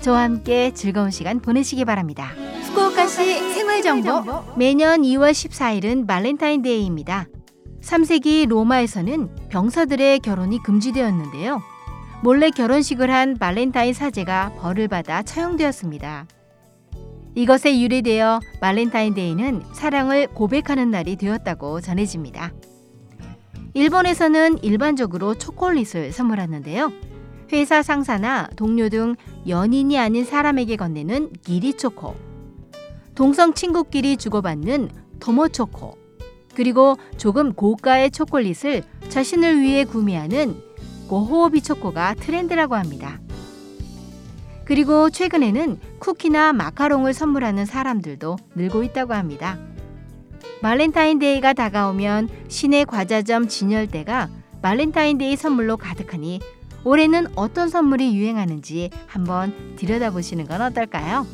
저와 함께 즐거운 시간 보내시기 바랍니다. 후쿠오카시 생활 정보 매년 2월 14일은 발렌타인데이입니다. 3세기 로마에서는 병사들의 결혼이 금지되었는데요. 몰래 결혼식을 한 발렌타인 사제가 벌을 받아 처형되었습니다. 이것에 유래되어 발렌타인데이는 사랑을 고백하는 날이 되었다고 전해집니다. 일본에서는 일반적으로 초콜릿을 선물하는데요. 회사 상사나 동료 등 연인이 아닌 사람에게 건네는 기리 초코, 동성 친구끼리 주고받는 토모초코, 그리고 조금 고가의 초콜릿을 자신을 위해 구매하는 고호비 초코가 트렌드라고 합니다. 그리고 최근에는 쿠키나 마카롱을 선물하는 사람들도 늘고 있다고 합니다. 발렌타인데이가 다가오면 시내 과자점 진열대가 발렌타인데이 선물로 가득하니 올해는 어떤 선물이 유행하는지 한번 들여다보시는 건 어떨까요?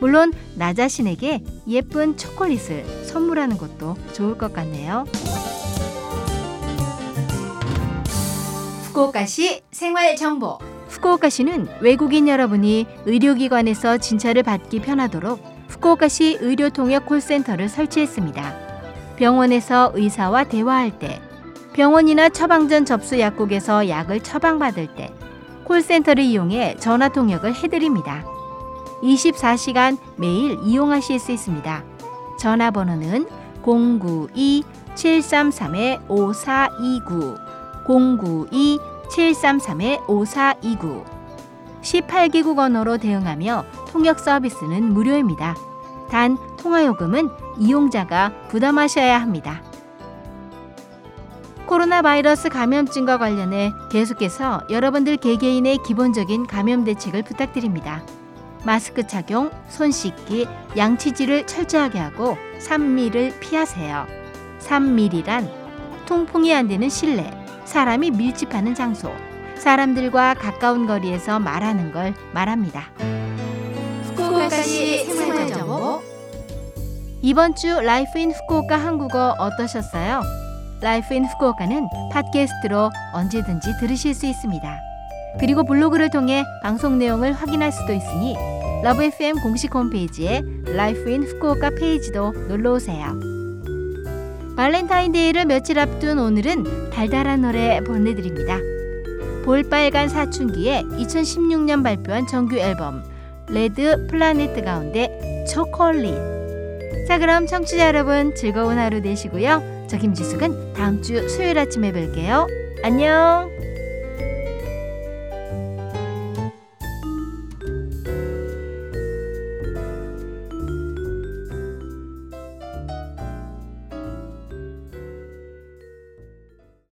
물론 나 자신에게 예쁜 초콜릿을 선물하는 것도 좋을 것 같네요. 후쿠오카시 생활 정보. 후쿠오카시는 외국인 여러분이 의료기관에서 진찰을 받기 편하도록 후쿠오카시 의료통역 콜센터를 설치했습니다. 병원에서 의사와 대화할 때, 병원이나 처방전 접수 약국에서 약을 처방받을 때 콜센터를 이용해 전화 통역을 해드립니다. 24시간 매일 이용하실 수 있습니다. 전화번호는 092-733-5429, 092-733-5429. 18개국 언어로 대응하며 통역 서비스는 무료입니다. 단 통화요금은 이용자가 부담하셔야 합니다. 코로나 바이러스 감염증과 관련해 계속해서 여러분들 개개인의 기본적인 감염 대책을 부탁드립니다. 마스크 착용, 손 씻기, 양치질을 철저하게 하고 3미를 피하세요. 3밀이란 통풍이 안 되는 실내, 사람이 밀집하는 장소, 사람들과 가까운 거리에서 말하는 걸 말합니다. 후쿠오카시 생활정보 이번 주 Life in Fukuoka 한국어 어떠셨어요? Life in Fukuoka는 팟캐스트로 언제든지 들으실 수 있습니다. 그리고 블로그를 통해 방송 내용을 확인할 수도 있으니 LOVE FM 공식 홈페이지에 Life in Fukuoka 페이지도 놀러 오세요. 발렌타인데이를 며칠 앞둔 오늘은 달달한 노래 보내드립니다. 볼빨간 사춘기에 2016년 발표한 정규 앨범 Red Planet 가운데 초콜릿. 자 그럼 청취자 여러분 즐거운 하루 되시고요. 저 김지숙은 다음 주 수요일 아침에 뵐게요. 안녕.